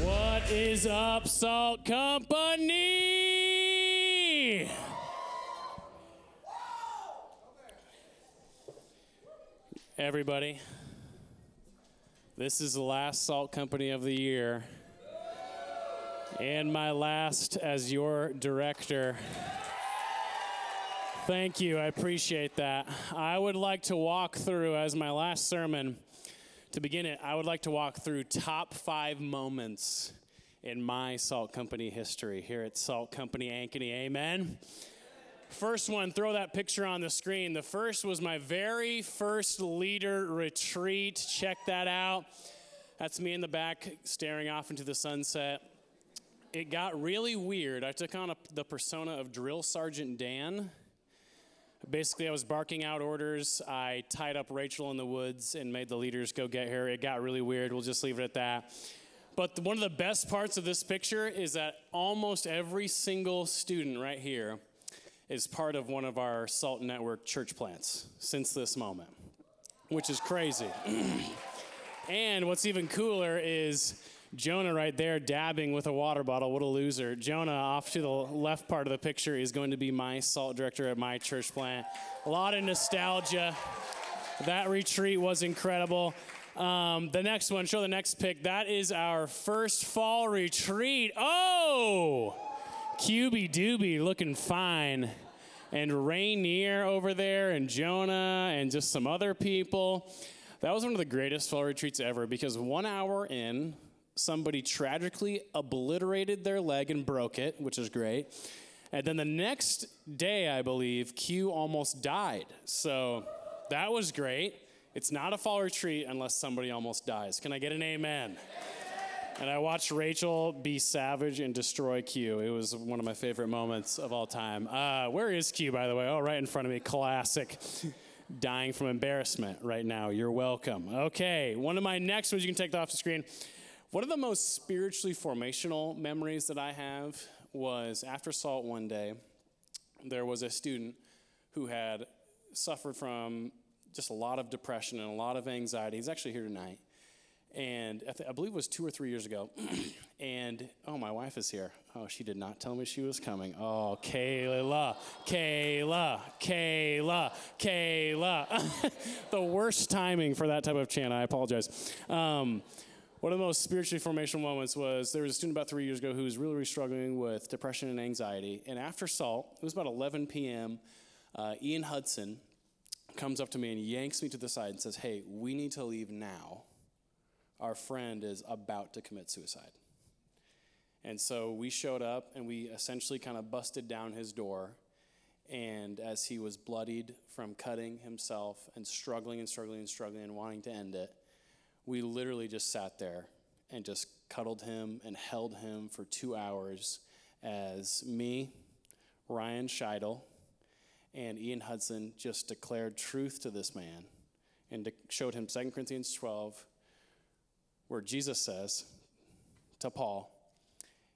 What is up, Salt Company? Everybody, this is the last Salt Company of the year, and my last as your director. Thank you, I appreciate that. I would like to walk through, as my last sermon, to begin it, I would like to walk through top five moments in my Salt Company history here at Salt Company Ankeny. Amen. First one, throw that picture on the screen. The first was my very first leader retreat. Check that out. That's me in the back staring off into the sunset. It got really weird. I took on a, the persona of Drill Sergeant Dan. Basically, I was barking out orders. I tied up Rachel in the woods and made the leaders go get her. It got really weird. We'll just leave it at that. But one of the best parts of this picture is that almost every single student right here is part of one of our Salt Network church plants since this moment, which is crazy. and what's even cooler is Jonah right there dabbing with a water bottle. What a loser. Jonah, off to the left part of the picture, is going to be my salt director at my church plant. A lot of nostalgia. That retreat was incredible. Um, the next one, show the next pic. That is our first fall retreat. Oh! QB Doobie looking fine. And Rainier over there, and Jonah, and just some other people. That was one of the greatest fall retreats ever because one hour in, somebody tragically obliterated their leg and broke it, which is great. And then the next day, I believe, Q almost died. So that was great. It's not a fall retreat unless somebody almost dies. Can I get an amen? And I watched Rachel be savage and destroy Q. It was one of my favorite moments of all time. Uh, where is Q, by the way? Oh, right in front of me. Classic. Dying from embarrassment right now. You're welcome. Okay, one of my next ones, you can take off the screen. One of the most spiritually formational memories that I have was after SALT one day, there was a student who had suffered from just a lot of depression and a lot of anxiety. He's actually here tonight and I, th- I, believe it was two or three years ago. and oh, my wife is here. Oh, she did not tell me she was coming. Oh, Kayla, Kayla, Kayla, Kayla. the worst timing for that type of chant. I apologize. Um, one of the most spiritually formational moments was there was a student about three years ago who was really, really struggling with depression and anxiety. And after SALT, it was about 11 p.m., uh, Ian Hudson comes up to me and yanks me to the side and says, Hey, we need to leave now our friend is about to commit suicide. And so we showed up and we essentially kind of busted down his door. And as he was bloodied from cutting himself and struggling and struggling and struggling and wanting to end it, we literally just sat there and just cuddled him and held him for two hours as me, Ryan Scheidel, and Ian Hudson just declared truth to this man and showed him 2 Corinthians 12 where Jesus says to Paul,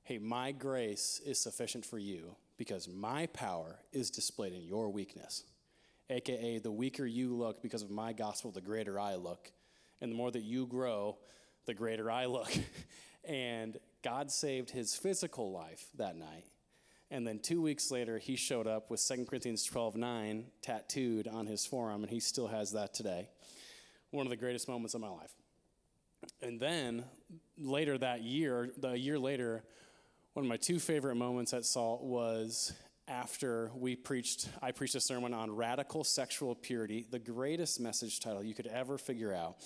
Hey, my grace is sufficient for you because my power is displayed in your weakness. AKA, the weaker you look because of my gospel, the greater I look. And the more that you grow, the greater I look. and God saved his physical life that night. And then two weeks later, he showed up with 2 Corinthians 12 9 tattooed on his forearm, and he still has that today. One of the greatest moments of my life. And then later that year, the year later, one of my two favorite moments at Salt was after we preached, I preached a sermon on radical sexual purity, the greatest message title you could ever figure out.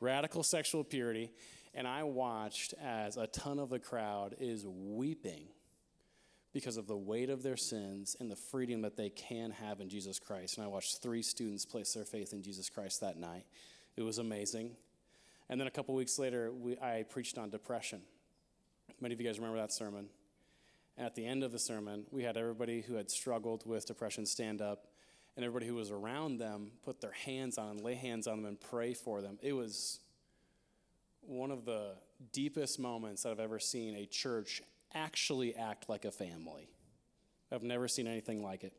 Radical sexual purity. And I watched as a ton of the crowd is weeping because of the weight of their sins and the freedom that they can have in Jesus Christ. And I watched three students place their faith in Jesus Christ that night. It was amazing. And then a couple weeks later, we, I preached on depression. Many of you guys remember that sermon. And at the end of the sermon, we had everybody who had struggled with depression stand up, and everybody who was around them put their hands on lay hands on them, and pray for them. It was one of the deepest moments that I've ever seen a church actually act like a family. I've never seen anything like it.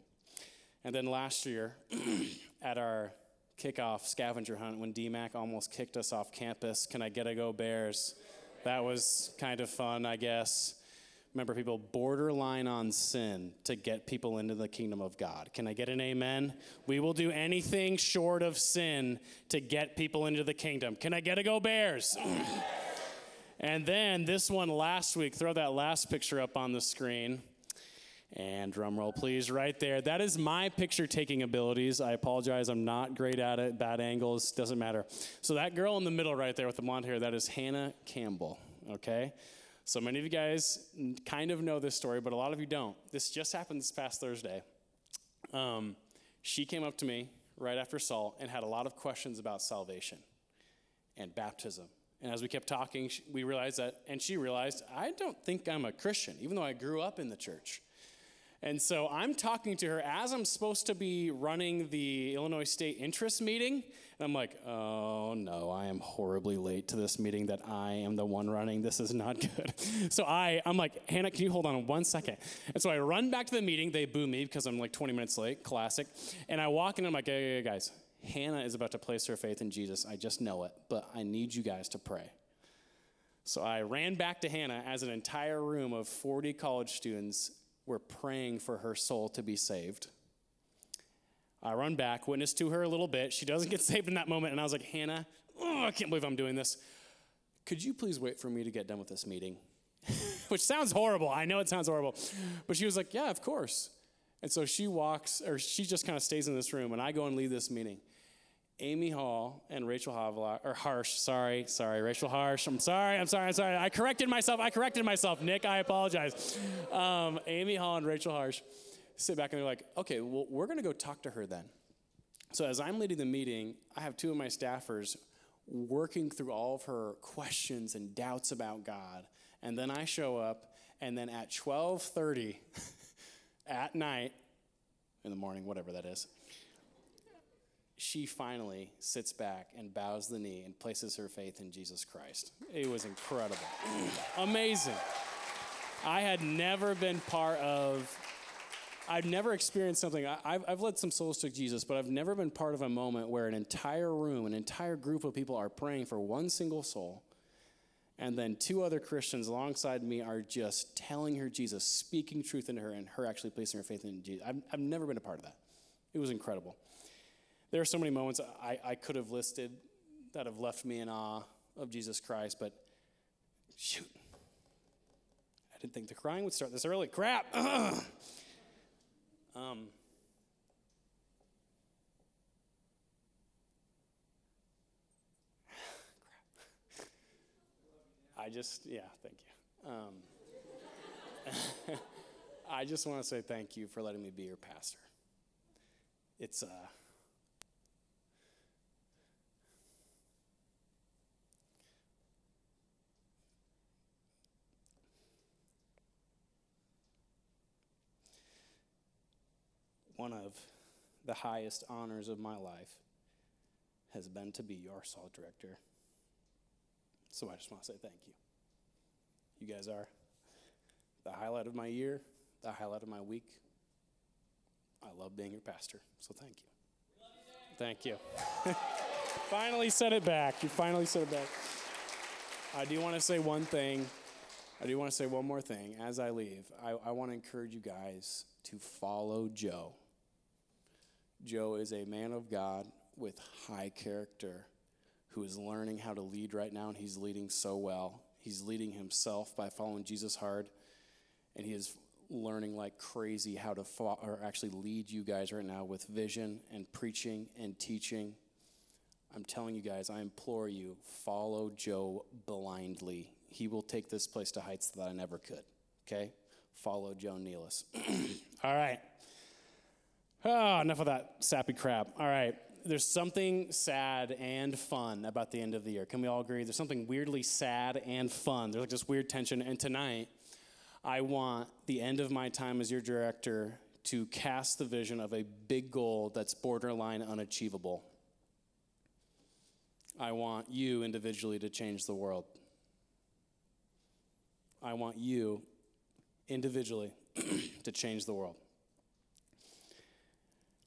And then last year, at our kickoff scavenger hunt when DMACC almost kicked us off campus. Can I get a go Bears? That was kind of fun, I guess. Remember, people borderline on sin to get people into the kingdom of God. Can I get an amen? We will do anything short of sin to get people into the kingdom. Can I get a go Bears? and then this one last week, throw that last picture up on the screen. And drum roll, please, right there. That is my picture taking abilities. I apologize, I'm not great at it. Bad angles, doesn't matter. So, that girl in the middle right there with the blonde hair, that is Hannah Campbell, okay? So, many of you guys kind of know this story, but a lot of you don't. This just happened this past Thursday. Um, she came up to me right after Salt and had a lot of questions about salvation and baptism. And as we kept talking, we realized that, and she realized, I don't think I'm a Christian, even though I grew up in the church. And so I'm talking to her as I'm supposed to be running the Illinois State interest meeting. And I'm like, oh no, I am horribly late to this meeting that I am the one running. This is not good. so I, I'm like, Hannah, can you hold on one second? And so I run back to the meeting. They boo me because I'm like 20 minutes late, classic. And I walk in, and I'm like, hey, hey, hey guys, Hannah is about to place her faith in Jesus. I just know it, but I need you guys to pray. So I ran back to Hannah as an entire room of 40 college students we're praying for her soul to be saved. I run back, witness to her a little bit. She doesn't get saved in that moment, and I was like, Hannah, oh, I can't believe I'm doing this. Could you please wait for me to get done with this meeting? Which sounds horrible. I know it sounds horrible. But she was like, Yeah, of course. And so she walks, or she just kind of stays in this room, and I go and lead this meeting. Amy Hall and Rachel Havelock, or Harsh, sorry, sorry, Rachel Harsh. I'm sorry, I'm sorry, I'm sorry. I corrected myself. I corrected myself. Nick, I apologize. Um, Amy Hall and Rachel Harsh sit back and they're like, okay, well, we're going to go talk to her then. So as I'm leading the meeting, I have two of my staffers working through all of her questions and doubts about God. And then I show up, and then at 12:30 at night, in the morning, whatever that is, she finally sits back and bows the knee and places her faith in Jesus Christ. It was incredible. Amazing. I had never been part of, I've never experienced something. I, have I've led some souls to Jesus, but I've never been part of a moment where an entire room, an entire group of people are praying for one single soul. And then two other Christians alongside me are just telling her Jesus, speaking truth into her, and her actually placing her faith in Jesus. I've, I've never been a part of that. It was incredible. There are so many moments I, I could have listed that have left me in awe of Jesus Christ, but shoot. I didn't think the crying would start this early. Crap. um, I just, yeah, thank you. Um, I just want to say thank you for letting me be your pastor. It's, uh, one of the highest honors of my life has been to be your SALT director. So I just want to say thank you. You guys are the highlight of my year, the highlight of my week. I love being your pastor, so thank you. Thank you. finally said it back. You finally said it back. I do want to say one thing. I do want to say one more thing as I leave. I, I want to encourage you guys to follow Joe. Joe is a man of God with high character who is learning how to lead right now, and he's leading so well. He's leading himself by following Jesus hard, and he is learning like crazy how to fo- or actually lead you guys right now with vision and preaching and teaching. I'm telling you guys, I implore you, follow Joe blindly. He will take this place to heights that I never could. Okay? Follow Joe Nealis. All right. Oh, enough of that sappy crap. All right. There's something sad and fun about the end of the year. Can we all agree? There's something weirdly sad and fun. There's like this weird tension. And tonight, I want the end of my time as your director to cast the vision of a big goal that's borderline unachievable. I want you individually to change the world. I want you individually to change the world.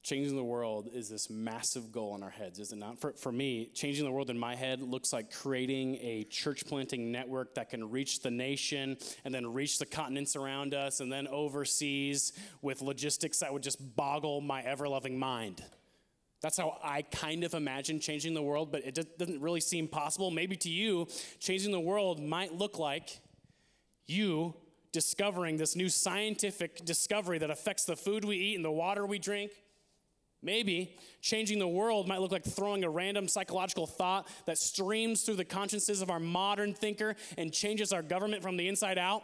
Changing the world is this massive goal in our heads, is it not? For, for me, changing the world in my head looks like creating a church planting network that can reach the nation and then reach the continents around us and then overseas with logistics that would just boggle my ever loving mind. That's how I kind of imagine changing the world, but it doesn't really seem possible. Maybe to you, changing the world might look like you discovering this new scientific discovery that affects the food we eat and the water we drink. Maybe changing the world might look like throwing a random psychological thought that streams through the consciences of our modern thinker and changes our government from the inside out.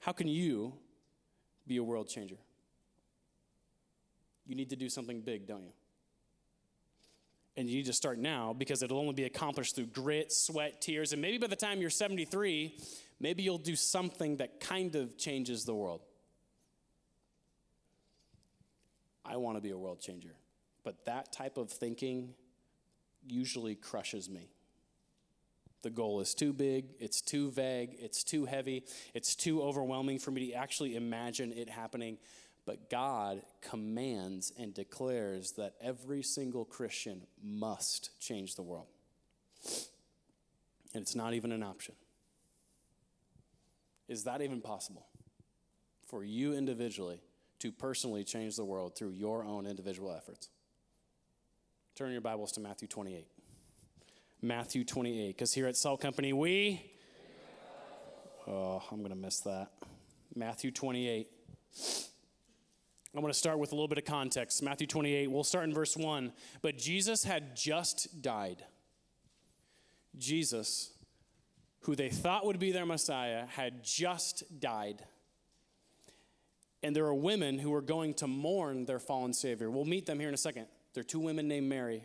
How can you be a world changer? You need to do something big, don't you? And you need to start now because it'll only be accomplished through grit, sweat, tears, and maybe by the time you're 73, maybe you'll do something that kind of changes the world. I want to be a world changer. But that type of thinking usually crushes me. The goal is too big, it's too vague, it's too heavy, it's too overwhelming for me to actually imagine it happening. But God commands and declares that every single Christian must change the world. And it's not even an option. Is that even possible for you individually to personally change the world through your own individual efforts? Turn your Bibles to Matthew 28. Matthew 28, because here at Salt Company, we. Oh, I'm going to miss that. Matthew 28. I'm going to start with a little bit of context. Matthew 28, we'll start in verse 1. But Jesus had just died. Jesus who they thought would be their Messiah, had just died. And there are women who are going to mourn their fallen Savior. We'll meet them here in a second. There are two women named Mary.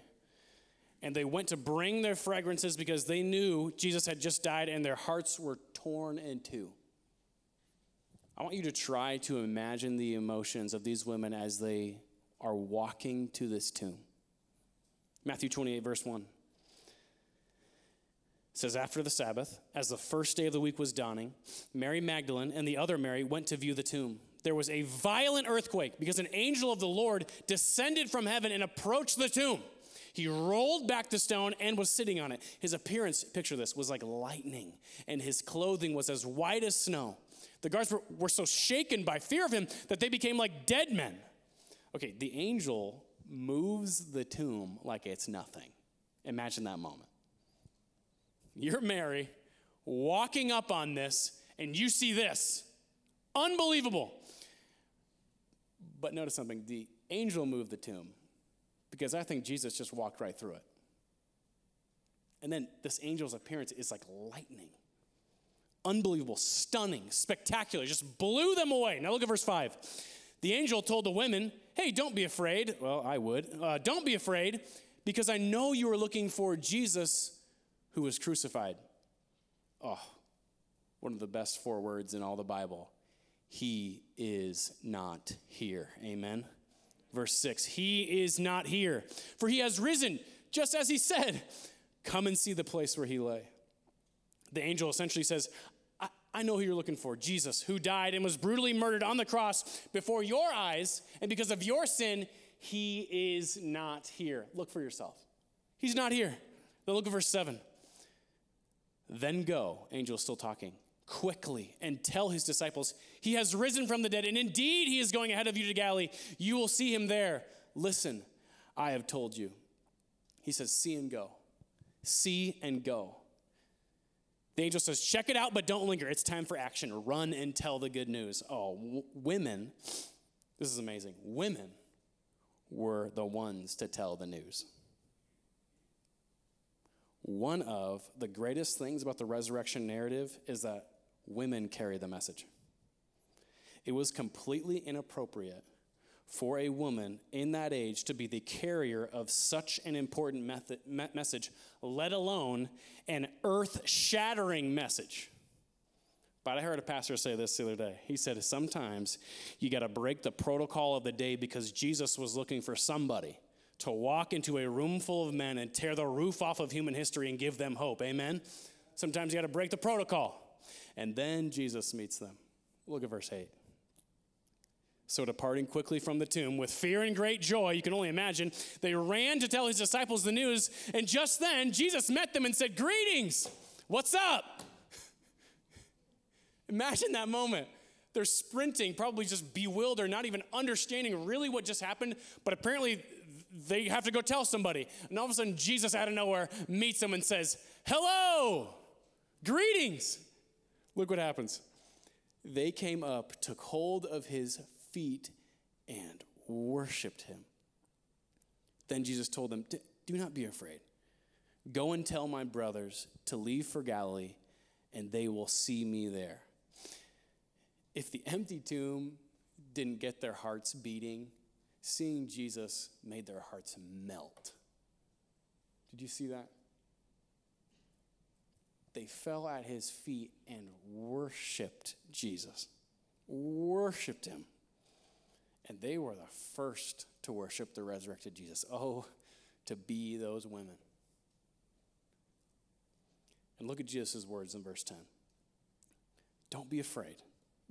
And they went to bring their fragrances because they knew Jesus had just died and their hearts were torn in two. I want you to try to imagine the emotions of these women as they are walking to this tomb. Matthew 28, verse 1 says after the Sabbath, as the first day of the week was dawning, Mary Magdalene and the other Mary went to view the tomb. There was a violent earthquake because an angel of the Lord descended from heaven and approached the tomb. He rolled back the stone and was sitting on it. His appearance, picture this, was like lightning, and his clothing was as white as snow. The guards were, were so shaken by fear of him that they became like dead men. Okay, the angel moves the tomb like it's nothing. Imagine that moment. You're Mary walking up on this, and you see this. Unbelievable. But notice something the angel moved the tomb because I think Jesus just walked right through it. And then this angel's appearance is like lightning. Unbelievable, stunning, spectacular, just blew them away. Now look at verse 5. The angel told the women, Hey, don't be afraid. Well, I would. Uh, don't be afraid because I know you are looking for Jesus who was crucified. Oh, one of the best four words in all the Bible. He is not here. Amen. Verse 6 He is not here, for he has risen, just as he said. Come and see the place where he lay. The angel essentially says, I, I know who you're looking for Jesus, who died and was brutally murdered on the cross before your eyes, and because of your sin, he is not here. Look for yourself. He's not here. Then look at verse 7. Then go, angel still talking, quickly and tell his disciples, He has risen from the dead, and indeed he is going ahead of you to Galilee. You will see him there. Listen, I have told you. He says, See and go. See and go. The angel says, Check it out, but don't linger. It's time for action. Run and tell the good news. Oh, w- women, this is amazing. Women were the ones to tell the news. One of the greatest things about the resurrection narrative is that women carry the message. It was completely inappropriate for a woman in that age to be the carrier of such an important method, me- message, let alone an earth shattering message. But I heard a pastor say this the other day. He said, Sometimes you got to break the protocol of the day because Jesus was looking for somebody to walk into a room full of men and tear the roof off of human history and give them hope. Amen? Sometimes you got to break the protocol. And then Jesus meets them. Look at verse 8. So, departing quickly from the tomb with fear and great joy, you can only imagine, they ran to tell his disciples the news. And just then, Jesus met them and said, Greetings! What's up? Imagine that moment. They're sprinting, probably just bewildered, not even understanding really what just happened, but apparently they have to go tell somebody. And all of a sudden, Jesus out of nowhere meets them and says, Hello, greetings. Look what happens. They came up, took hold of his feet, and worshiped him. Then Jesus told them, Do not be afraid. Go and tell my brothers to leave for Galilee, and they will see me there. If the empty tomb didn't get their hearts beating, seeing Jesus made their hearts melt. Did you see that? They fell at his feet and worshiped Jesus. Worshiped him. And they were the first to worship the resurrected Jesus. Oh, to be those women. And look at Jesus' words in verse 10. Don't be afraid.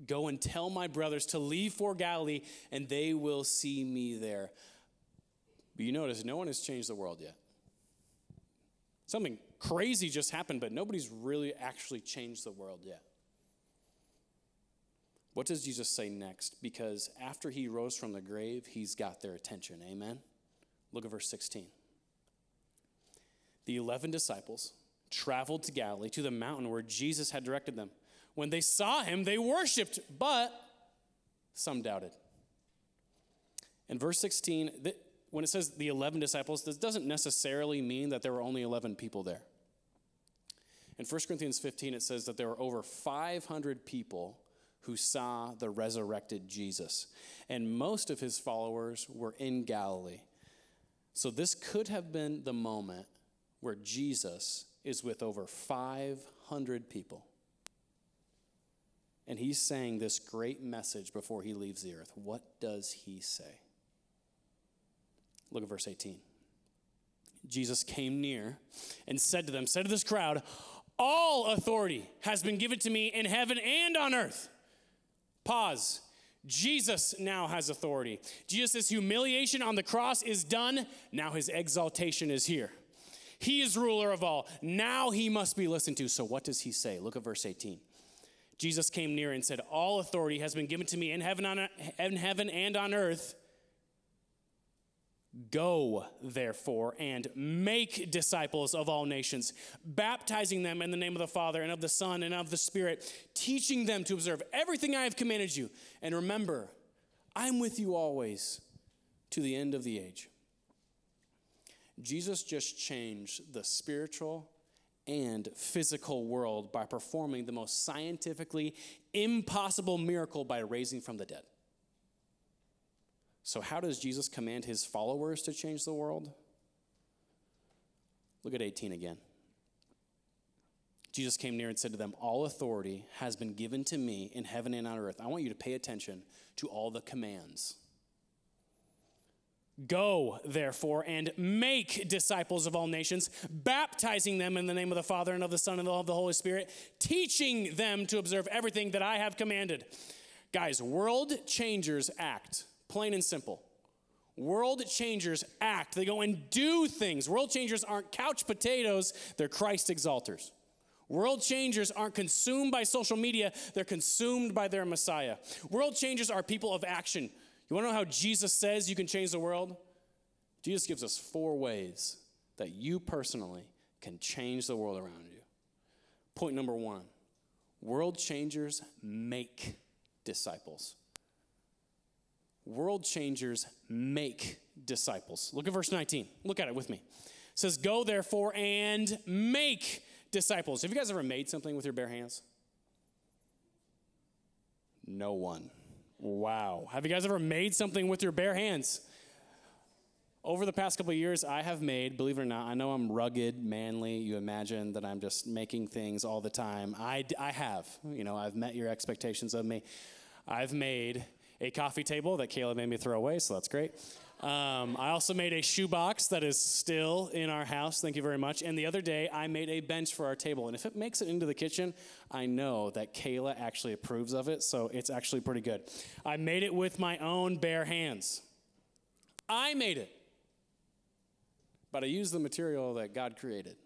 Go and tell my brothers to leave for Galilee, and they will see me there. But you notice, no one has changed the world yet. Something crazy just happened, but nobody's really actually changed the world yet. What does Jesus say next? Because after he rose from the grave, he's got their attention. Amen? Look at verse 16. The 11 disciples traveled to Galilee, to the mountain where Jesus had directed them. When they saw him, they worshiped, but some doubted. In verse 16, when it says the 11 disciples, this doesn't necessarily mean that there were only 11 people there. In 1 Corinthians 15, it says that there were over 500 people who saw the resurrected Jesus, and most of his followers were in Galilee. So this could have been the moment where Jesus is with over 500 people. And he's saying this great message before he leaves the earth. What does he say? Look at verse 18. Jesus came near and said to them, said to this crowd, All authority has been given to me in heaven and on earth. Pause. Jesus now has authority. Jesus' humiliation on the cross is done. Now his exaltation is here. He is ruler of all. Now he must be listened to. So what does he say? Look at verse 18. Jesus came near and said, All authority has been given to me in heaven, on, in heaven and on earth. Go, therefore, and make disciples of all nations, baptizing them in the name of the Father and of the Son and of the Spirit, teaching them to observe everything I have commanded you. And remember, I'm with you always to the end of the age. Jesus just changed the spiritual and physical world by performing the most scientifically impossible miracle by raising from the dead. So, how does Jesus command his followers to change the world? Look at 18 again. Jesus came near and said to them, All authority has been given to me in heaven and on earth. I want you to pay attention to all the commands. Go, therefore, and make disciples of all nations, baptizing them in the name of the Father and of the Son and of the Holy Spirit, teaching them to observe everything that I have commanded. Guys, world changers act, plain and simple. World changers act. They go and do things. World changers aren't couch potatoes, they're Christ exalters. World changers aren't consumed by social media, they're consumed by their Messiah. World changers are people of action. You want to know how Jesus says you can change the world? Jesus gives us four ways that you personally can change the world around you. Point number one world changers make disciples. World changers make disciples. Look at verse 19. Look at it with me. It says, Go therefore and make disciples. Have you guys ever made something with your bare hands? No one. Wow. Have you guys ever made something with your bare hands? Over the past couple years, I have made, believe it or not, I know I'm rugged, manly. You imagine that I'm just making things all the time. I, I have. You know, I've met your expectations of me. I've made a coffee table that Kayla made me throw away, so that's great. Um, I also made a shoebox that is still in our house. Thank you very much. And the other day, I made a bench for our table. And if it makes it into the kitchen, I know that Kayla actually approves of it, so it's actually pretty good. I made it with my own bare hands. I made it. But I used the material that God created.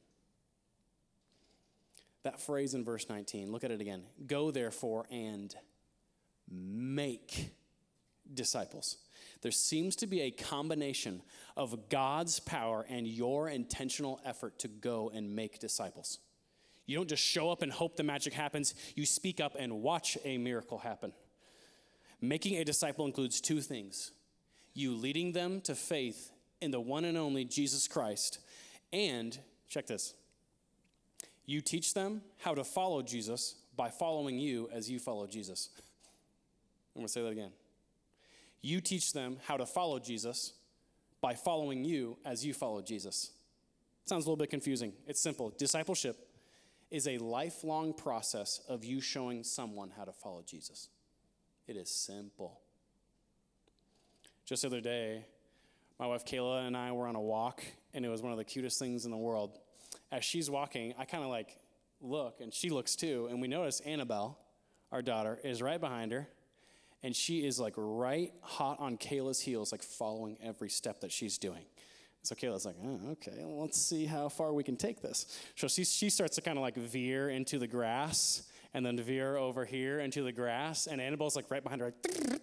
That phrase in verse 19, look at it again. Go therefore and make disciples. There seems to be a combination of God's power and your intentional effort to go and make disciples. You don't just show up and hope the magic happens, you speak up and watch a miracle happen. Making a disciple includes two things you leading them to faith in the one and only Jesus Christ, and check this you teach them how to follow Jesus by following you as you follow Jesus. I'm gonna say that again. You teach them how to follow Jesus by following you as you follow Jesus. Sounds a little bit confusing. It's simple. Discipleship is a lifelong process of you showing someone how to follow Jesus. It is simple. Just the other day, my wife Kayla and I were on a walk, and it was one of the cutest things in the world. As she's walking, I kind of like look, and she looks too, and we notice Annabelle, our daughter, is right behind her and she is like right hot on Kayla's heels, like following every step that she's doing. So Kayla's like, oh, okay, let's see how far we can take this. So she, she starts to kind of like veer into the grass and then veer over here into the grass. And Annabelle's like right behind her. Like,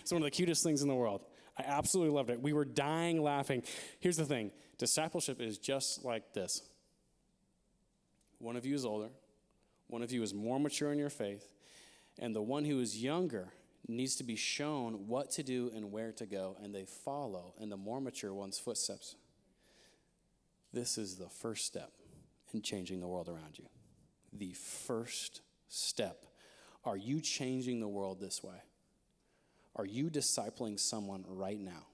it's one of the cutest things in the world. I absolutely loved it. We were dying laughing. Here's the thing discipleship is just like this one of you is older, one of you is more mature in your faith, and the one who is younger needs to be shown what to do and where to go, and they follow in the more mature one's footsteps. This is the first step in changing the world around you. The first step. Are you changing the world this way? Are you discipling someone right now?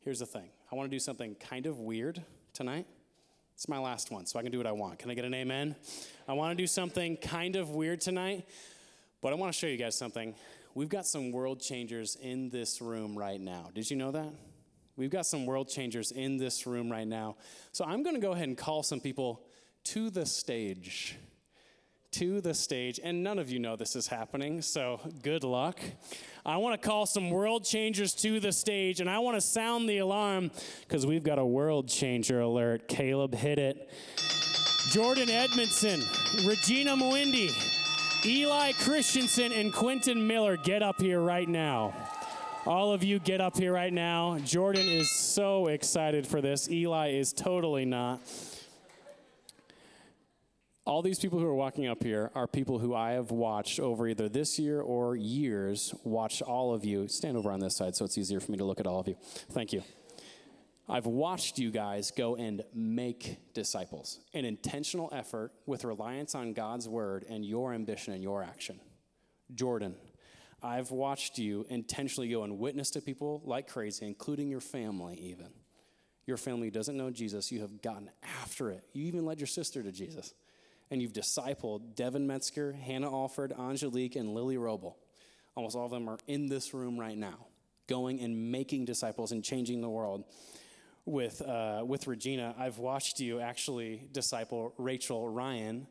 Here's the thing I want to do something kind of weird tonight. It's my last one, so I can do what I want. Can I get an amen? I want to do something kind of weird tonight, but I want to show you guys something. We've got some world changers in this room right now. Did you know that? We've got some world changers in this room right now. So I'm going to go ahead and call some people to the stage. To the stage. And none of you know this is happening, so good luck. I want to call some world changers to the stage and I want to sound the alarm because we've got a world changer alert. Caleb hit it. Jordan Edmondson, Regina Mwindi, Eli Christensen, and Quentin Miller, get up here right now. All of you get up here right now. Jordan is so excited for this. Eli is totally not all these people who are walking up here are people who I have watched over either this year or years, watched all of you. Stand over on this side so it's easier for me to look at all of you. Thank you. I've watched you guys go and make disciples, an intentional effort with reliance on God's word and your ambition and your action. Jordan, I've watched you intentionally go and witness to people like crazy, including your family, even. Your family doesn't know Jesus, you have gotten after it. You even led your sister to Jesus and you've discipled Devin Metzger, Hannah Alford, Angelique, and Lily Roble. Almost all of them are in this room right now, going and making disciples and changing the world. With, uh, with Regina, I've watched you actually disciple Rachel Ryan,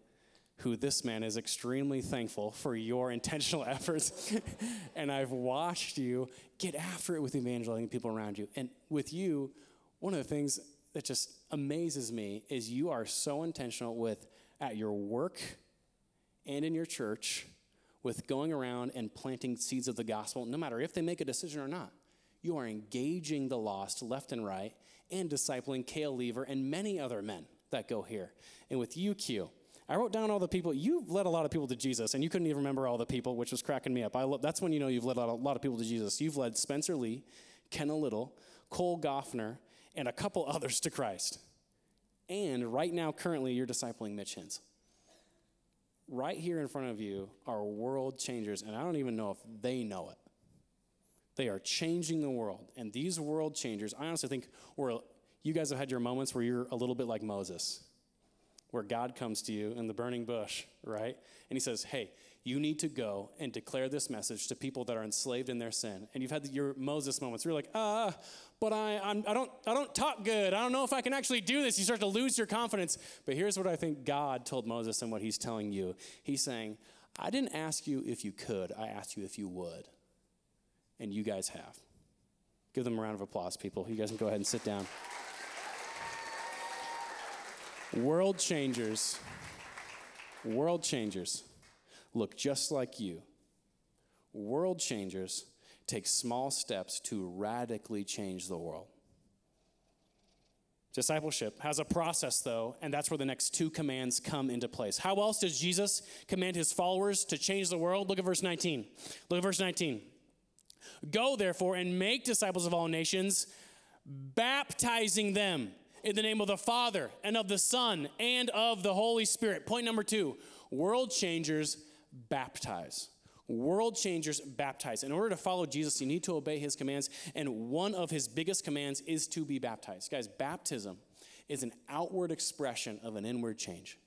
who this man is extremely thankful for your intentional efforts. and I've watched you get after it with evangelizing people around you. And with you, one of the things that just amazes me is you are so intentional with at your work and in your church with going around and planting seeds of the gospel, no matter if they make a decision or not. You are engaging the lost left and right and discipling Kale Lever and many other men that go here. And with you, Q, I wrote down all the people. You've led a lot of people to Jesus, and you couldn't even remember all the people, which was cracking me up. I lo- that's when you know you've led a lot of people to Jesus. You've led Spencer Lee, Kenna Little, Cole Goffner, and a couple others to Christ. And right now, currently, you're discipling Mitch Hins. Right here in front of you are world changers, and I don't even know if they know it. They are changing the world. And these world changers, I honestly think we're, you guys have had your moments where you're a little bit like Moses. where God comes to you in the burning bush, right? And he says, Hey, you need to go and declare this message to people that are enslaved in their sin. And you've had your Moses moments where you're like, ah, but I, I'm, I, don't, I don't talk good. I don't know if I can actually do this. You start to lose your confidence. But here's what I think God told Moses and what he's telling you. He's saying, I didn't ask you if you could, I asked you if you would. And you guys have. Give them a round of applause, people. You guys can go ahead and sit down. World changers, world changers look just like you. World changers take small steps to radically change the world. Discipleship has a process, though, and that's where the next two commands come into place. How else does Jesus command his followers to change the world? Look at verse 19. Look at verse 19. Go, therefore, and make disciples of all nations, baptizing them in the name of the Father and of the Son and of the Holy Spirit. Point number two world changers baptize. World changers baptize. In order to follow Jesus, you need to obey his commands, and one of his biggest commands is to be baptized. Guys, baptism is an outward expression of an inward change.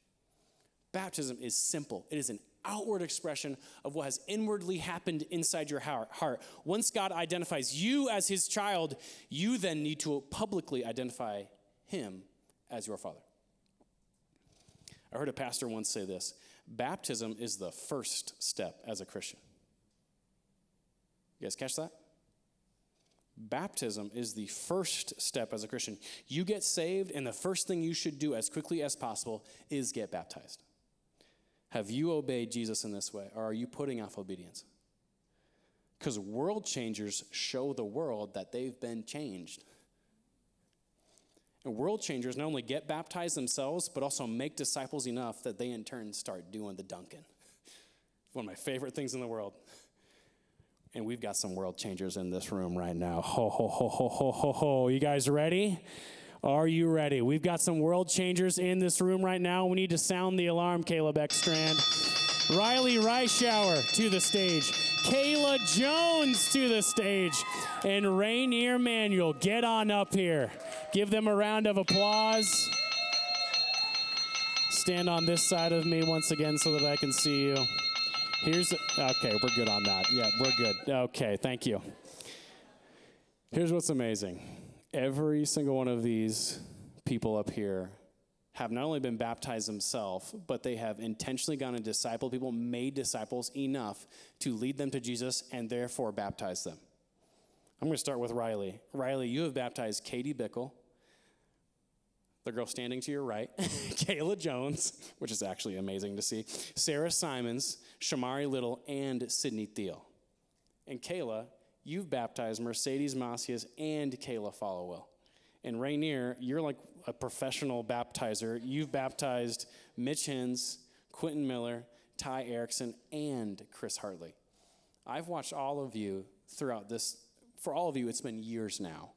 Baptism is simple, it is an outward expression of what has inwardly happened inside your heart. Once God identifies you as his child, you then need to publicly identify him as your father. I heard a pastor once say this Baptism is the first step as a Christian. You guys catch that? Baptism is the first step as a Christian. You get saved, and the first thing you should do as quickly as possible is get baptized. Have you obeyed Jesus in this way, or are you putting off obedience? Because world changers show the world that they've been changed. And world changers not only get baptized themselves, but also make disciples enough that they in turn start doing the dunking. One of my favorite things in the world. And we've got some world changers in this room right now. Ho, ho, ho, ho, ho, ho, ho. You guys ready? Are you ready? We've got some world changers in this room right now. We need to sound the alarm, Caleb Ekstrand. Riley Reischauer to the stage. Kayla Jones to the stage. And Rainier Manuel, get on up here. Give them a round of applause. Stand on this side of me once again so that I can see you. Here's, okay, we're good on that. Yeah, we're good. Okay, thank you. Here's what's amazing every single one of these people up here have not only been baptized themselves, but they have intentionally gone and discipled people, made disciples enough to lead them to Jesus and therefore baptize them. I'm going to start with Riley. Riley, you have baptized Katie Bickle, the girl standing to your right, Kayla Jones, which is actually amazing to see, Sarah Simons, Shamari Little, and Sydney Thiel. And Kayla, you've baptized Mercedes Macias and Kayla Followell. And Rainier, you're like a professional baptizer. You've baptized Mitch Hens, Quentin Miller, Ty Erickson, and Chris Hartley. I've watched all of you throughout this, for all of you, it's been years now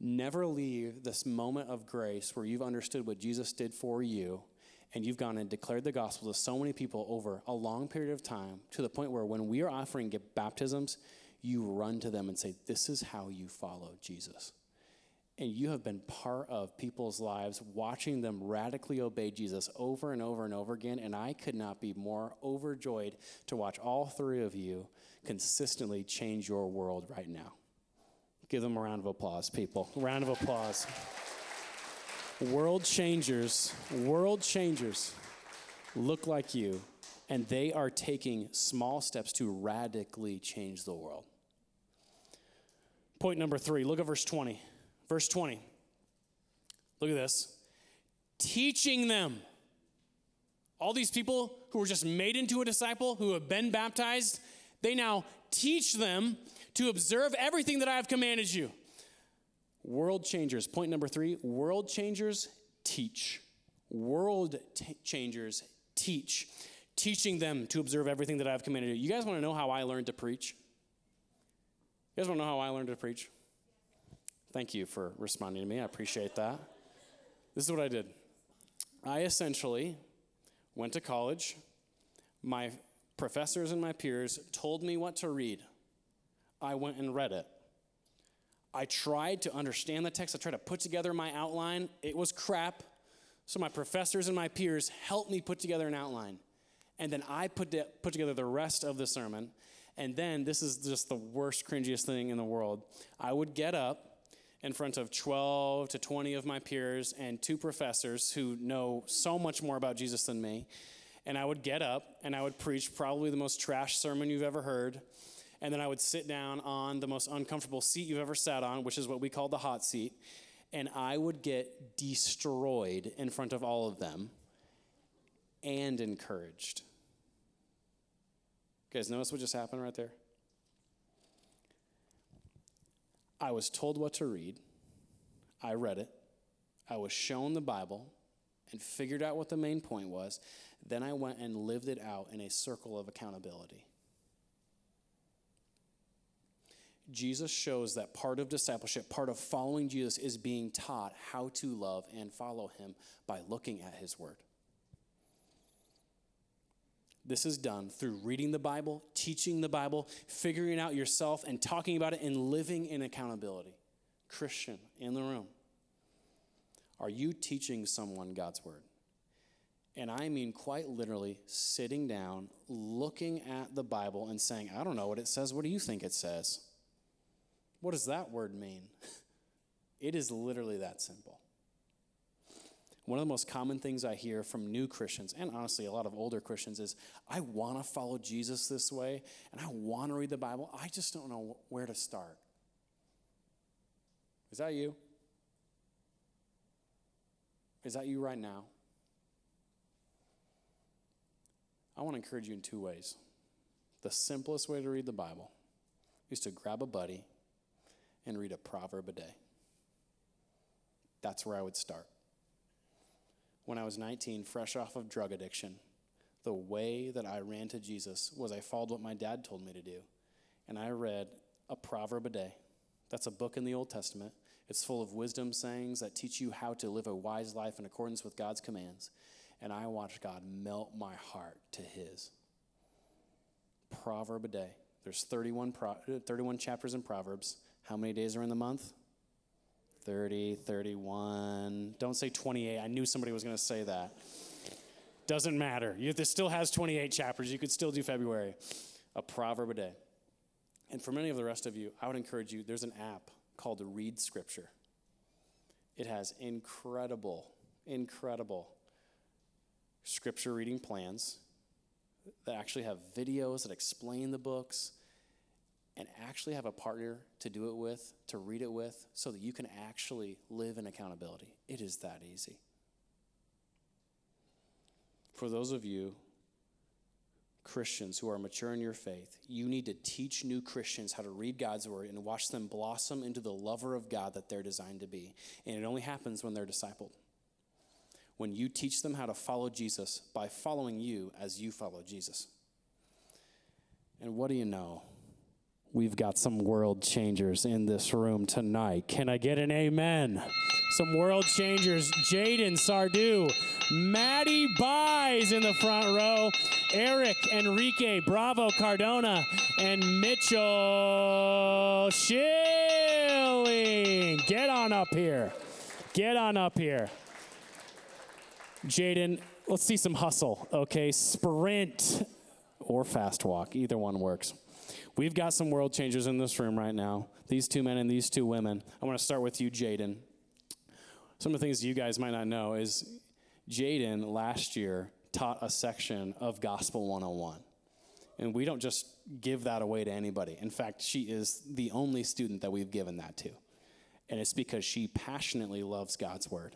Never leave this moment of grace where you've understood what Jesus did for you and you've gone and declared the gospel to so many people over a long period of time to the point where when we are offering baptisms, you run to them and say, This is how you follow Jesus. And you have been part of people's lives, watching them radically obey Jesus over and over and over again. And I could not be more overjoyed to watch all three of you consistently change your world right now. Give them a round of applause, people. round of applause. world changers, world changers look like you, and they are taking small steps to radically change the world. Point number three look at verse 20. Verse 20. Look at this. Teaching them. All these people who were just made into a disciple, who have been baptized, they now teach them to observe everything that I have commanded you. World changers. Point number three world changers teach. World t- changers teach. Teaching them to observe everything that I've commanded you. You guys want to know how I learned to preach? You guys want to know how I learned to preach? Thank you for responding to me. I appreciate that. This is what I did I essentially went to college. My professors and my peers told me what to read. I went and read it. I tried to understand the text. I tried to put together my outline. It was crap. So my professors and my peers helped me put together an outline. And then I put, de- put together the rest of the sermon. And then, this is just the worst, cringiest thing in the world. I would get up in front of 12 to 20 of my peers and two professors who know so much more about Jesus than me. And I would get up and I would preach probably the most trash sermon you've ever heard. And then I would sit down on the most uncomfortable seat you've ever sat on, which is what we call the hot seat. And I would get destroyed in front of all of them and encouraged. You guys notice what just happened right there? I was told what to read. I read it. I was shown the Bible and figured out what the main point was. Then I went and lived it out in a circle of accountability. Jesus shows that part of discipleship, part of following Jesus, is being taught how to love and follow him by looking at his word. This is done through reading the Bible, teaching the Bible, figuring out yourself, and talking about it and living in accountability. Christian in the room, are you teaching someone God's word? And I mean quite literally sitting down, looking at the Bible, and saying, I don't know what it says. What do you think it says? What does that word mean? It is literally that simple. One of the most common things I hear from new Christians, and honestly, a lot of older Christians, is I want to follow Jesus this way, and I want to read the Bible. I just don't know where to start. Is that you? Is that you right now? I want to encourage you in two ways. The simplest way to read the Bible is to grab a buddy and read a proverb a day. That's where I would start. When I was 19, fresh off of drug addiction, the way that I ran to Jesus was I followed what my dad told me to do. And I read a proverb a day. That's a book in the Old Testament. It's full of wisdom sayings that teach you how to live a wise life in accordance with God's commands. And I watched God melt my heart to His. Proverb a day. There's 31, pro- 31 chapters in Proverbs. How many days are in the month? 30, 31. Don't say 28. I knew somebody was going to say that. Doesn't matter. You, this still has 28 chapters. You could still do February. A proverb a day. And for many of the rest of you, I would encourage you there's an app called Read Scripture. It has incredible, incredible scripture reading plans that actually have videos that explain the books and actually have a partner to do it with, to read it with, so that you can actually live in accountability. It is that easy. For those of you Christians who are mature in your faith, you need to teach new Christians how to read God's word and watch them blossom into the lover of God that they're designed to be. And it only happens when they're discipled. When you teach them how to follow Jesus by following you as you follow Jesus. And what do you know? We've got some world changers in this room tonight. Can I get an amen? Some world changers. Jaden Sardu, Maddie Buys in the front row, Eric Enrique Bravo Cardona, and Mitchell Schilling. Get on up here. Get on up here. Jaden, let's see some hustle, okay? Sprint or fast walk, either one works. We've got some world changers in this room right now. These two men and these two women. I want to start with you, Jaden. Some of the things you guys might not know is Jaden last year taught a section of Gospel 101. And we don't just give that away to anybody. In fact, she is the only student that we've given that to. And it's because she passionately loves God's word.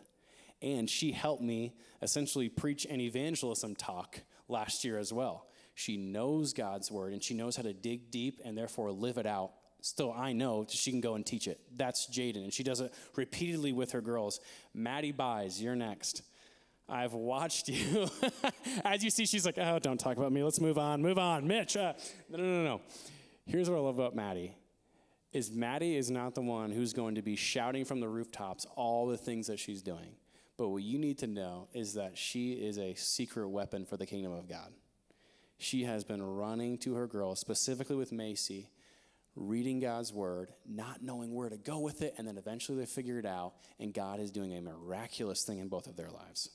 And she helped me essentially preach an evangelism talk last year as well. She knows God's word and she knows how to dig deep and therefore live it out. Still, I know she can go and teach it. That's Jaden, and she does it repeatedly with her girls. Maddie Buys, you're next. I've watched you. As you see, she's like, oh, don't talk about me. Let's move on. Move on. Mitch. Uh, no, no, no, no. Here's what I love about Maddie is Maddie is not the one who's going to be shouting from the rooftops all the things that she's doing. But what you need to know is that she is a secret weapon for the kingdom of God she has been running to her girls, specifically with Macy, reading God's word, not knowing where to go with it, and then eventually they figure it out, and God is doing a miraculous thing in both of their lives.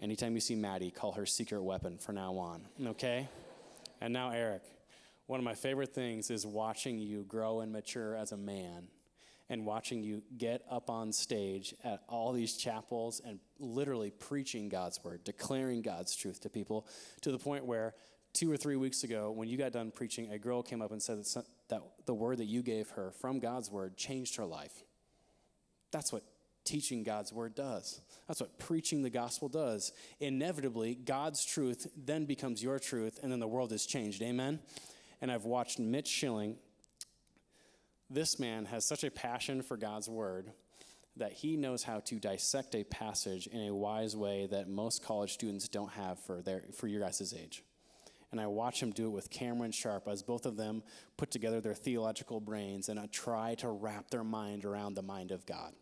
Anytime you see Maddie, call her secret weapon from now on, okay? And now, Eric, one of my favorite things is watching you grow and mature as a man and watching you get up on stage at all these chapels and literally preaching God's word, declaring God's truth to people to the point where two or three weeks ago, when you got done preaching, a girl came up and said that, that the word that you gave her from God's word changed her life. That's what teaching God's word does. That's what preaching the gospel does. Inevitably, God's truth then becomes your truth, and then the world is changed. Amen? And I've watched Mitch Schilling this man has such a passion for God's word that he knows how to dissect a passage in a wise way that most college students don't have for, their, for your guys' age. And I watch him do it with Cameron Sharp as both of them put together their theological brains and uh, try to wrap their mind around the mind of God.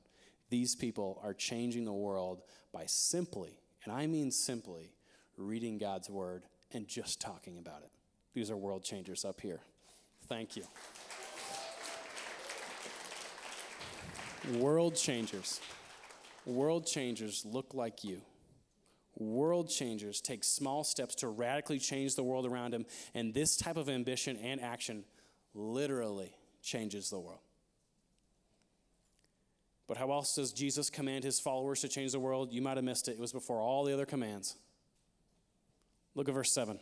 These people are changing the world by simply, and I mean simply, reading God's word and just talking about it. These are world changers up here. Thank you. World changers. World changers look like you. World changers take small steps to radically change the world around them, and this type of ambition and action literally changes the world. But how else does Jesus command his followers to change the world? You might have missed it. It was before all the other commands. Look at verse 7.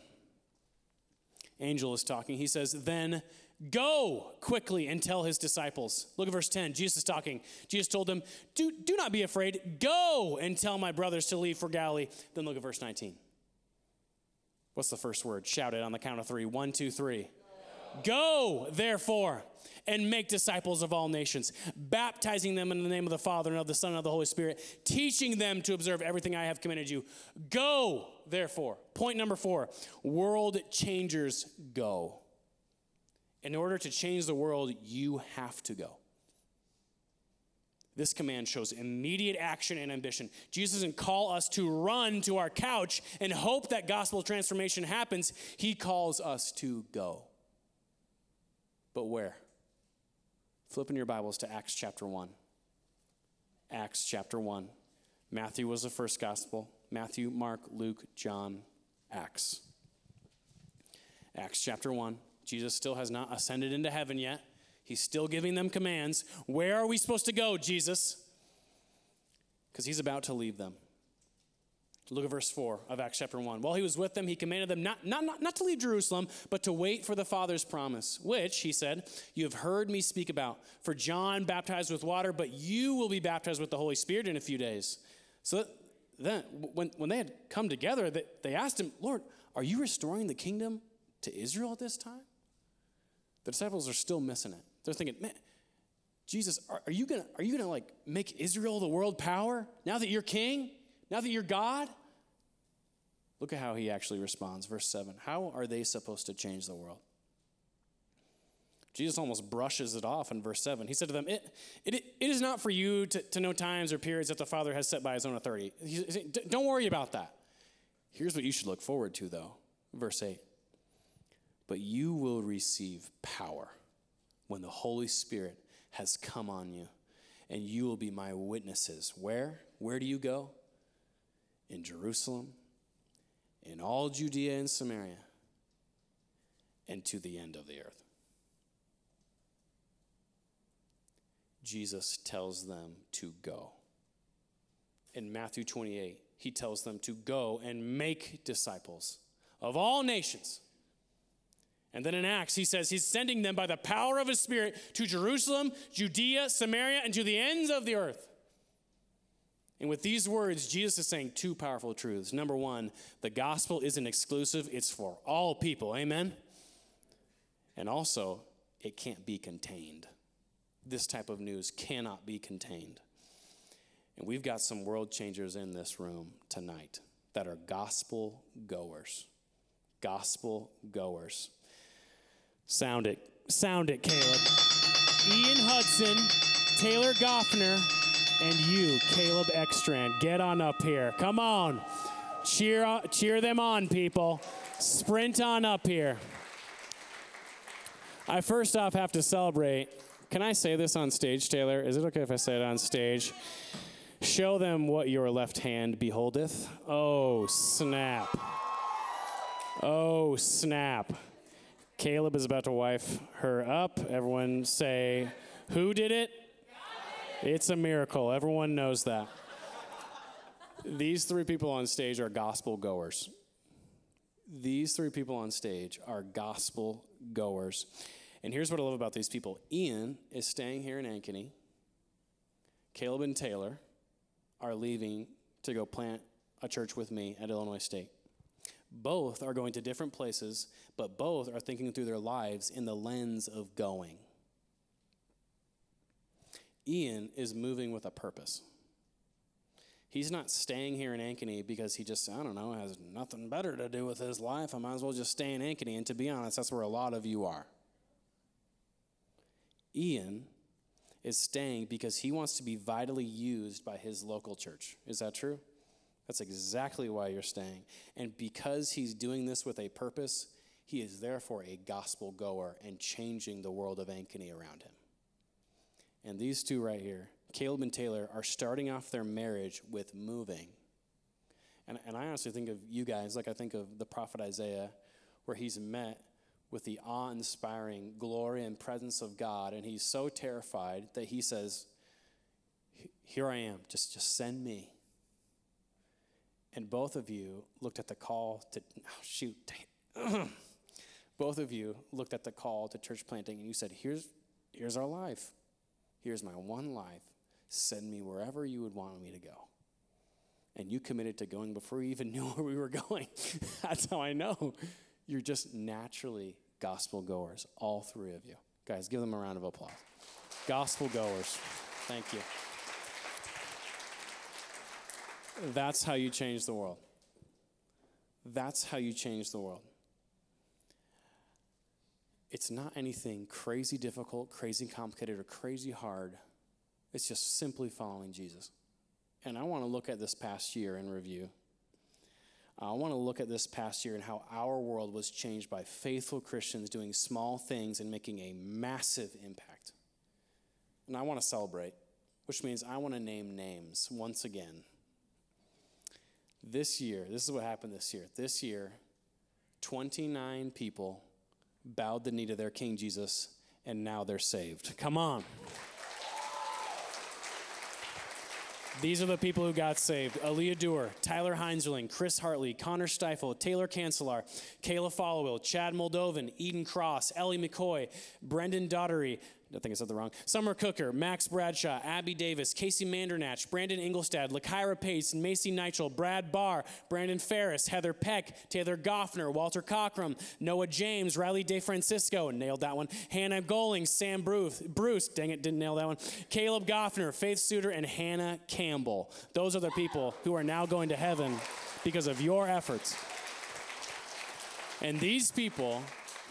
Angel is talking. He says, Then Go quickly and tell his disciples. Look at verse 10. Jesus is talking. Jesus told them, do, do not be afraid. Go and tell my brothers to leave for Galilee. Then look at verse 19. What's the first word? Shout it on the count of three. One, two, three. Go, therefore, and make disciples of all nations, baptizing them in the name of the Father and of the Son and of the Holy Spirit, teaching them to observe everything I have commanded you. Go, therefore. Point number four world changers go. In order to change the world, you have to go. This command shows immediate action and ambition. Jesus doesn't call us to run to our couch and hope that gospel transformation happens. He calls us to go. But where? Flip in your Bibles to Acts chapter 1. Acts chapter 1. Matthew was the first gospel. Matthew, Mark, Luke, John, Acts. Acts chapter 1. Jesus still has not ascended into heaven yet. He's still giving them commands. Where are we supposed to go, Jesus? Because he's about to leave them. Look at verse 4 of Acts chapter 1. While he was with them, he commanded them not, not, not, not to leave Jerusalem, but to wait for the Father's promise, which, he said, you have heard me speak about. For John baptized with water, but you will be baptized with the Holy Spirit in a few days. So then, when, when they had come together, they, they asked him, Lord, are you restoring the kingdom to Israel at this time? The disciples are still missing it. They're thinking, man, Jesus, are, are you gonna are you gonna like make Israel the world power now that you're king? Now that you're God? Look at how he actually responds. Verse 7. How are they supposed to change the world? Jesus almost brushes it off in verse 7. He said to them, It, it, it is not for you to, to know times or periods that the Father has set by his own authority. Don't worry about that. Here's what you should look forward to, though. Verse 8 but you will receive power when the Holy Spirit has come on you, and you will be my witnesses. Where? Where do you go? In Jerusalem, in all Judea and Samaria, and to the end of the earth. Jesus tells them to go. In Matthew 28, he tells them to go and make disciples of all nations and then in Acts, he says he's sending them by the power of his Spirit to Jerusalem, Judea, Samaria, and to the ends of the earth. And with these words, Jesus is saying two powerful truths. Number one, the gospel isn't exclusive, it's for all people. Amen? And also, it can't be contained. This type of news cannot be contained. And we've got some world changers in this room tonight that are gospel goers. Gospel goers. Sound it. Sound it, Caleb. Ian Hudson, Taylor Goffner, and you, Caleb Ekstrand. Get on up here. Come on. Cheer, cheer them on, people. Sprint on up here. I first off have to celebrate. Can I say this on stage, Taylor? Is it okay if I say it on stage? Show them what your left hand beholdeth. Oh, snap. Oh, snap. Caleb is about to wife her up. Everyone say, Who did it? It's a miracle. Everyone knows that. These three people on stage are gospel goers. These three people on stage are gospel goers. And here's what I love about these people Ian is staying here in Ankeny. Caleb and Taylor are leaving to go plant a church with me at Illinois State. Both are going to different places, but both are thinking through their lives in the lens of going. Ian is moving with a purpose. He's not staying here in Ankeny because he just, I don't know, has nothing better to do with his life. I might as well just stay in Ankeny. And to be honest, that's where a lot of you are. Ian is staying because he wants to be vitally used by his local church. Is that true? That's exactly why you're staying. And because he's doing this with a purpose, he is therefore a gospel goer and changing the world of Ankeny around him. And these two right here, Caleb and Taylor, are starting off their marriage with moving. And, and I honestly think of you guys like I think of the prophet Isaiah, where he's met with the awe inspiring glory and presence of God. And he's so terrified that he says, Here I am, just, just send me. And both of you looked at the call to, oh, shoot, both of you looked at the call to church planting and you said, Here's, here's our life. Here's my one life. Send me wherever you would want me to go. And you committed to going before you even knew where we were going. That's how I know you're just naturally gospel goers, all three of you. Guys, give them a round of applause. Gospel goers. Thank you. That's how you change the world. That's how you change the world. It's not anything crazy difficult, crazy complicated, or crazy hard. It's just simply following Jesus. And I want to look at this past year in review. I want to look at this past year and how our world was changed by faithful Christians doing small things and making a massive impact. And I want to celebrate, which means I want to name names once again. This year, this is what happened this year. This year, 29 people bowed the knee to their King Jesus, and now they're saved. Come on. These are the people who got saved Aaliyah Dewar, Tyler Heinzerling, Chris Hartley, Connor Steifel, Taylor Cancelar, Kayla Followill, Chad Moldovan, Eden Cross, Ellie McCoy, Brendan Daughtery, I think I said the wrong. Summer Cooker, Max Bradshaw, Abby Davis, Casey Mandernach, Brandon Ingolstad, Lakira Pace, Macy Nigel, Brad Barr, Brandon Ferris, Heather Peck, Taylor Goffner, Walter Cockrum, Noah James, Riley DeFrancisco, nailed that one. Hannah Goling, Sam Bruce, Bruce, dang it, didn't nail that one. Caleb Goffner, Faith Suter, and Hannah Campbell. Those are the people who are now going to heaven because of your efforts. And these people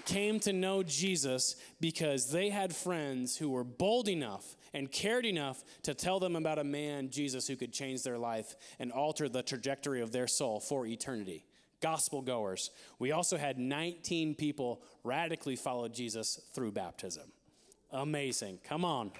came to know Jesus because they had friends who were bold enough and cared enough to tell them about a man, Jesus, who could change their life and alter the trajectory of their soul for eternity. Gospel goers. We also had 19 people radically follow Jesus through baptism. Amazing. Come on.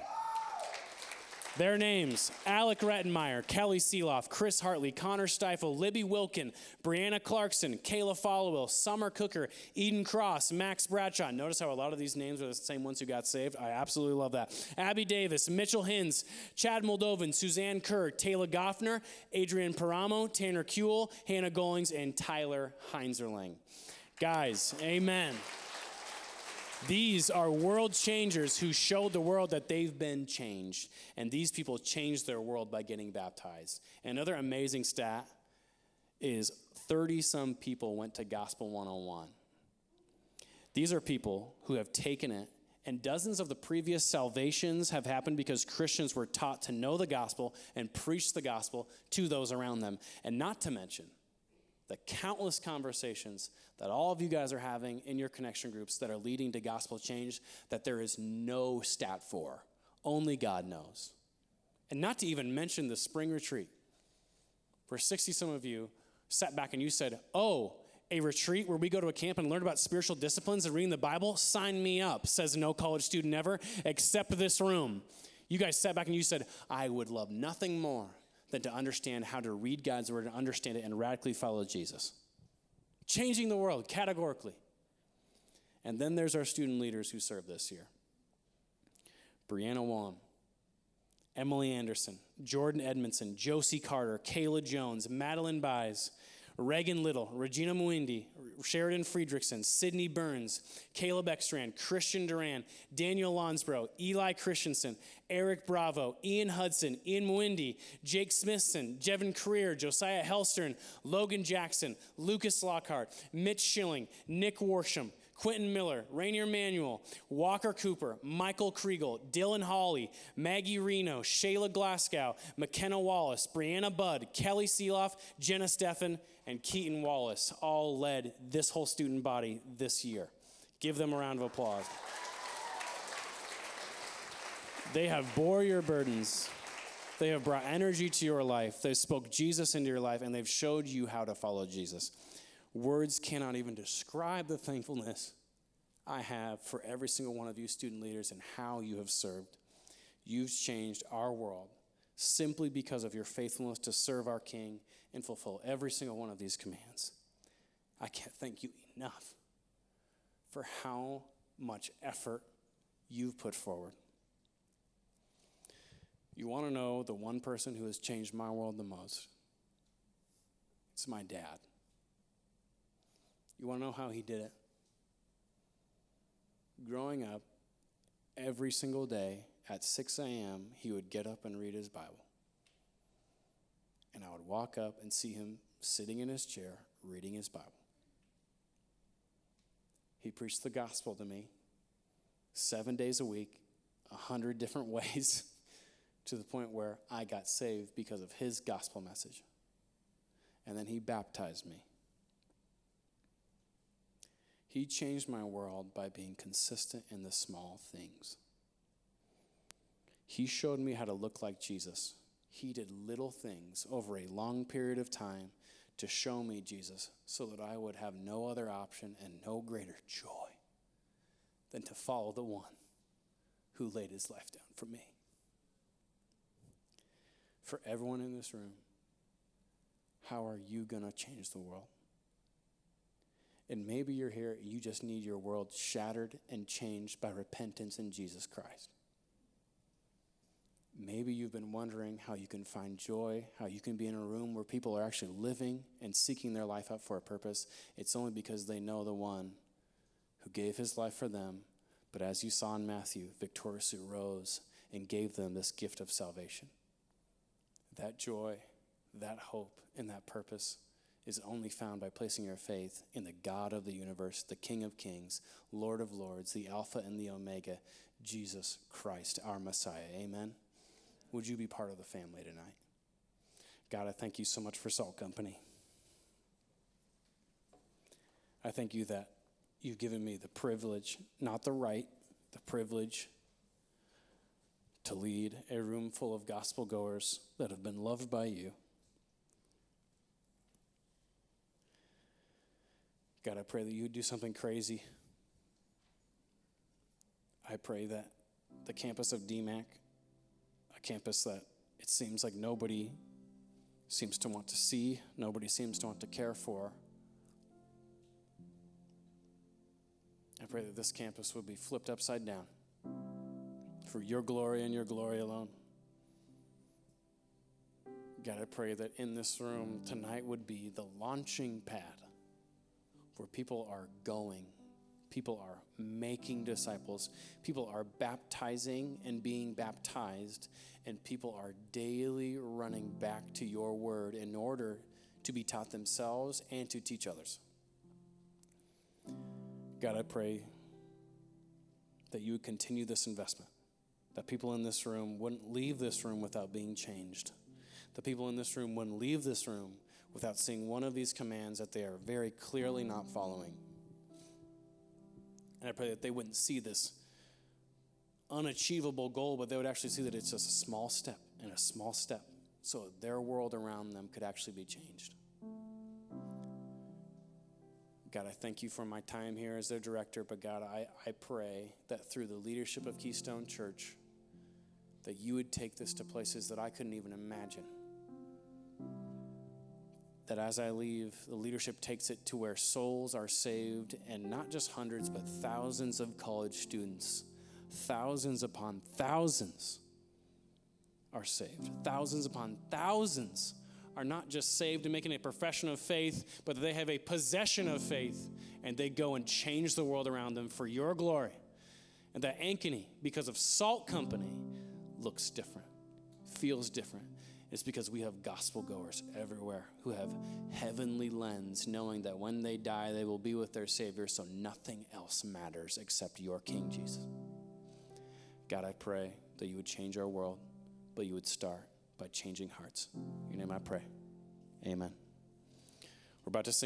Their names Alec Rettenmeyer, Kelly Seeloff, Chris Hartley, Connor Steifel, Libby Wilkin, Brianna Clarkson, Kayla Followill, Summer Cooker, Eden Cross, Max Bradshaw. Notice how a lot of these names are the same ones who got saved? I absolutely love that. Abby Davis, Mitchell Hins, Chad Moldovan, Suzanne Kerr, Taylor Goffner, Adrian Paramo, Tanner Kuehl, Hannah Gollings, and Tyler Heinzerling. Guys, amen. These are world changers who showed the world that they've been changed. And these people changed their world by getting baptized. Another amazing stat is 30 some people went to Gospel 101. These are people who have taken it, and dozens of the previous salvations have happened because Christians were taught to know the gospel and preach the gospel to those around them. And not to mention, the countless conversations that all of you guys are having in your connection groups that are leading to gospel change that there is no stat for. Only God knows. And not to even mention the spring retreat, where 60 some of you sat back and you said, Oh, a retreat where we go to a camp and learn about spiritual disciplines and reading the Bible? Sign me up, says no college student ever, except this room. You guys sat back and you said, I would love nothing more than to understand how to read God's word and understand it and radically follow Jesus. Changing the world categorically. And then there's our student leaders who serve this year Brianna Wong, Emily Anderson, Jordan Edmondson, Josie Carter, Kayla Jones, Madeline Buys, Reagan Little, Regina Muindi, Sheridan Friedrichsen, Sydney Burns, Caleb Ekstrand, Christian Duran, Daniel Lonsbro, Eli Christensen, Eric Bravo, Ian Hudson, Ian Muindi, Jake Smithson, Jevin Career, Josiah Helstern, Logan Jackson, Lucas Lockhart, Mitch Schilling, Nick Warsham, Quentin Miller, Rainier Manuel, Walker Cooper, Michael Kriegel, Dylan Hawley, Maggie Reno, Shayla Glasgow, McKenna Wallace, Brianna Budd, Kelly Seeloff, Jenna Steffen, and Keaton Wallace all led this whole student body this year. Give them a round of applause. They have bore your burdens. They have brought energy to your life. They spoke Jesus into your life, and they've showed you how to follow Jesus. Words cannot even describe the thankfulness I have for every single one of you student leaders and how you have served. You've changed our world simply because of your faithfulness to serve our King and fulfill every single one of these commands. I can't thank you enough for how much effort you've put forward. You want to know the one person who has changed my world the most? It's my dad. You want to know how he did it? Growing up, every single day at 6 a.m., he would get up and read his Bible. And I would walk up and see him sitting in his chair reading his Bible. He preached the gospel to me seven days a week, a hundred different ways, to the point where I got saved because of his gospel message. And then he baptized me. He changed my world by being consistent in the small things. He showed me how to look like Jesus. He did little things over a long period of time to show me Jesus so that I would have no other option and no greater joy than to follow the one who laid his life down for me. For everyone in this room, how are you going to change the world? And maybe you're here, you just need your world shattered and changed by repentance in Jesus Christ. Maybe you've been wondering how you can find joy, how you can be in a room where people are actually living and seeking their life out for a purpose. It's only because they know the one who gave his life for them, but as you saw in Matthew, victoriously rose and gave them this gift of salvation. That joy, that hope, and that purpose is only found by placing your faith in the God of the universe, the King of kings, Lord of lords, the Alpha and the Omega, Jesus Christ, our Messiah. Amen. Would you be part of the family tonight? God, I thank you so much for Salt Company. I thank you that you've given me the privilege, not the right, the privilege to lead a room full of gospel goers that have been loved by you. God, I pray that you would do something crazy. I pray that the campus of DMACC, campus that it seems like nobody seems to want to see, nobody seems to want to care for. I pray that this campus would be flipped upside down for your glory and your glory alone. God, I pray that in this room tonight would be the launching pad where people are going, people are making disciples, people are baptizing and being baptized, and people are daily running back to your word in order to be taught themselves and to teach others. God, I pray that you would continue this investment, that people in this room wouldn't leave this room without being changed, that people in this room wouldn't leave this room without seeing one of these commands that they are very clearly not following. And I pray that they wouldn't see this unachievable goal, but they would actually see that it's just a small step and a small step so their world around them could actually be changed. God, I thank you for my time here as their director, but God, I, I pray that through the leadership of Keystone Church, that you would take this to places that I couldn't even imagine that as I leave, the leadership takes it to where souls are saved, and not just hundreds, but thousands of college students, thousands upon thousands are saved. Thousands upon thousands are not just saved and making a profession of faith, but they have a possession of faith and they go and change the world around them for your glory. And that Ankeny, because of Salt Company, looks different, feels different. It's because we have gospel goers everywhere who have heavenly lens, knowing that when they die, they will be with their Savior, so nothing else matters except your King Jesus. God, I pray that you would change our world, but you would start by changing hearts. In your name I pray. Amen. We're about to sing.